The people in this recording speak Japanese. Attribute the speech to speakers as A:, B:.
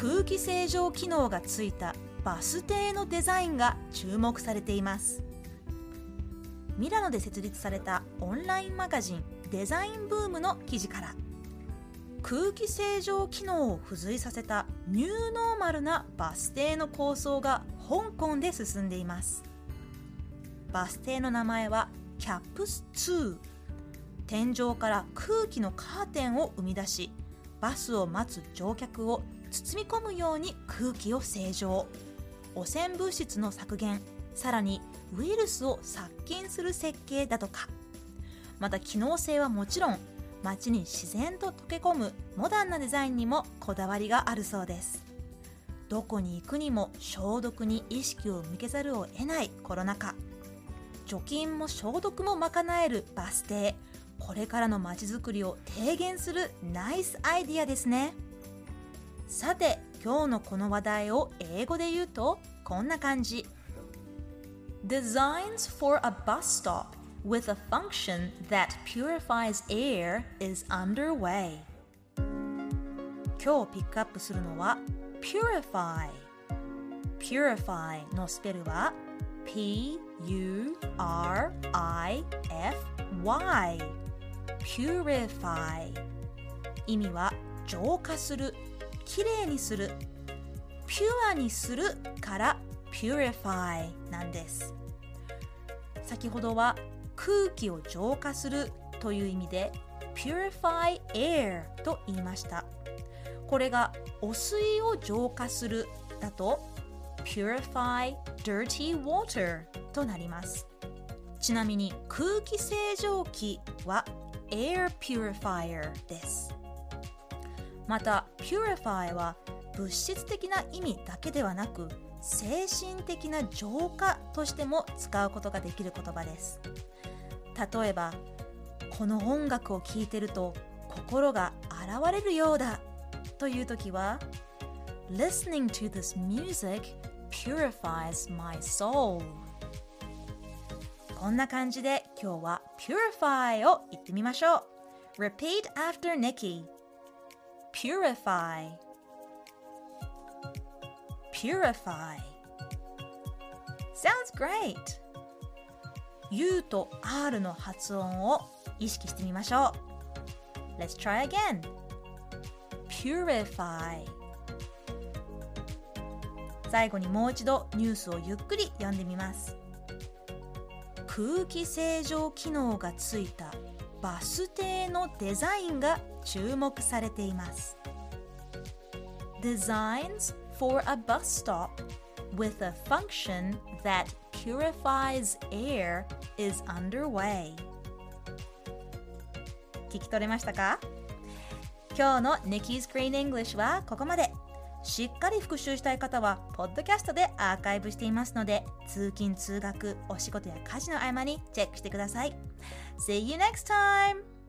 A: 空気清浄機能がついたバス停のデザインが注目されています。ミラノで設立されたオンラインマガジンデザインブームの記事から空気清浄機能を付随させたニューノーマルなバス停の構想が香港で進んでいますバス停の名前はキャップス2天井から空気のカーテンを生み出しバスを待つ乗客を包み込むように空気を清浄。汚染物質の削減さらにウイルスを殺菌する設計だとか。また機能性はもちろん街に自然と溶け込むモダンなデザインにもこだわりがあるそうです。どこに行くにも消毒に意識を向けざるを得ないコロナ禍。除菌も消毒も賄えるバス停。これからの街づくりを提言するナイスアイディアですねさて今日のこの話題を英語で言うとこんな感じ Designs for a bus stop with a function that purifies air is underway 今日ピックアップするのは purify purify のスペルは p-u-r-i-f-y purify. 意味は浄化するきれいにするピュアにするから purify なんです。先ほどは空気を浄化するという意味で purify air と言いました。これが汚水を浄化するだと purify dirty water となります。ちなみに空気清浄機は air purifier です。また purify は物質的な意味だけではなく精神的な浄化としても使うことができる言葉です。例えばこの音楽を聴いてると心が現れるようだという時は Listening to this music purifies my soul こんな感じで今日は purify を言ってみましょう Repeat after Nikki Purify Purify Sounds great! U と R の発音を意識してみましょう。Let's try again. Purify 最後にもう一度ニュースをゆっくり読んでみます。空気清浄機能がついたバス停のデザインが注目されています。Designs for a bus stop with a function that purifies air is underway 聞き取れましたか今日の Nikki's Green English はここまでしっかり復習したい方はポッドキャストでアーカイブしていますので通勤通学お仕事や家事の合間にチェックしてください See you next time!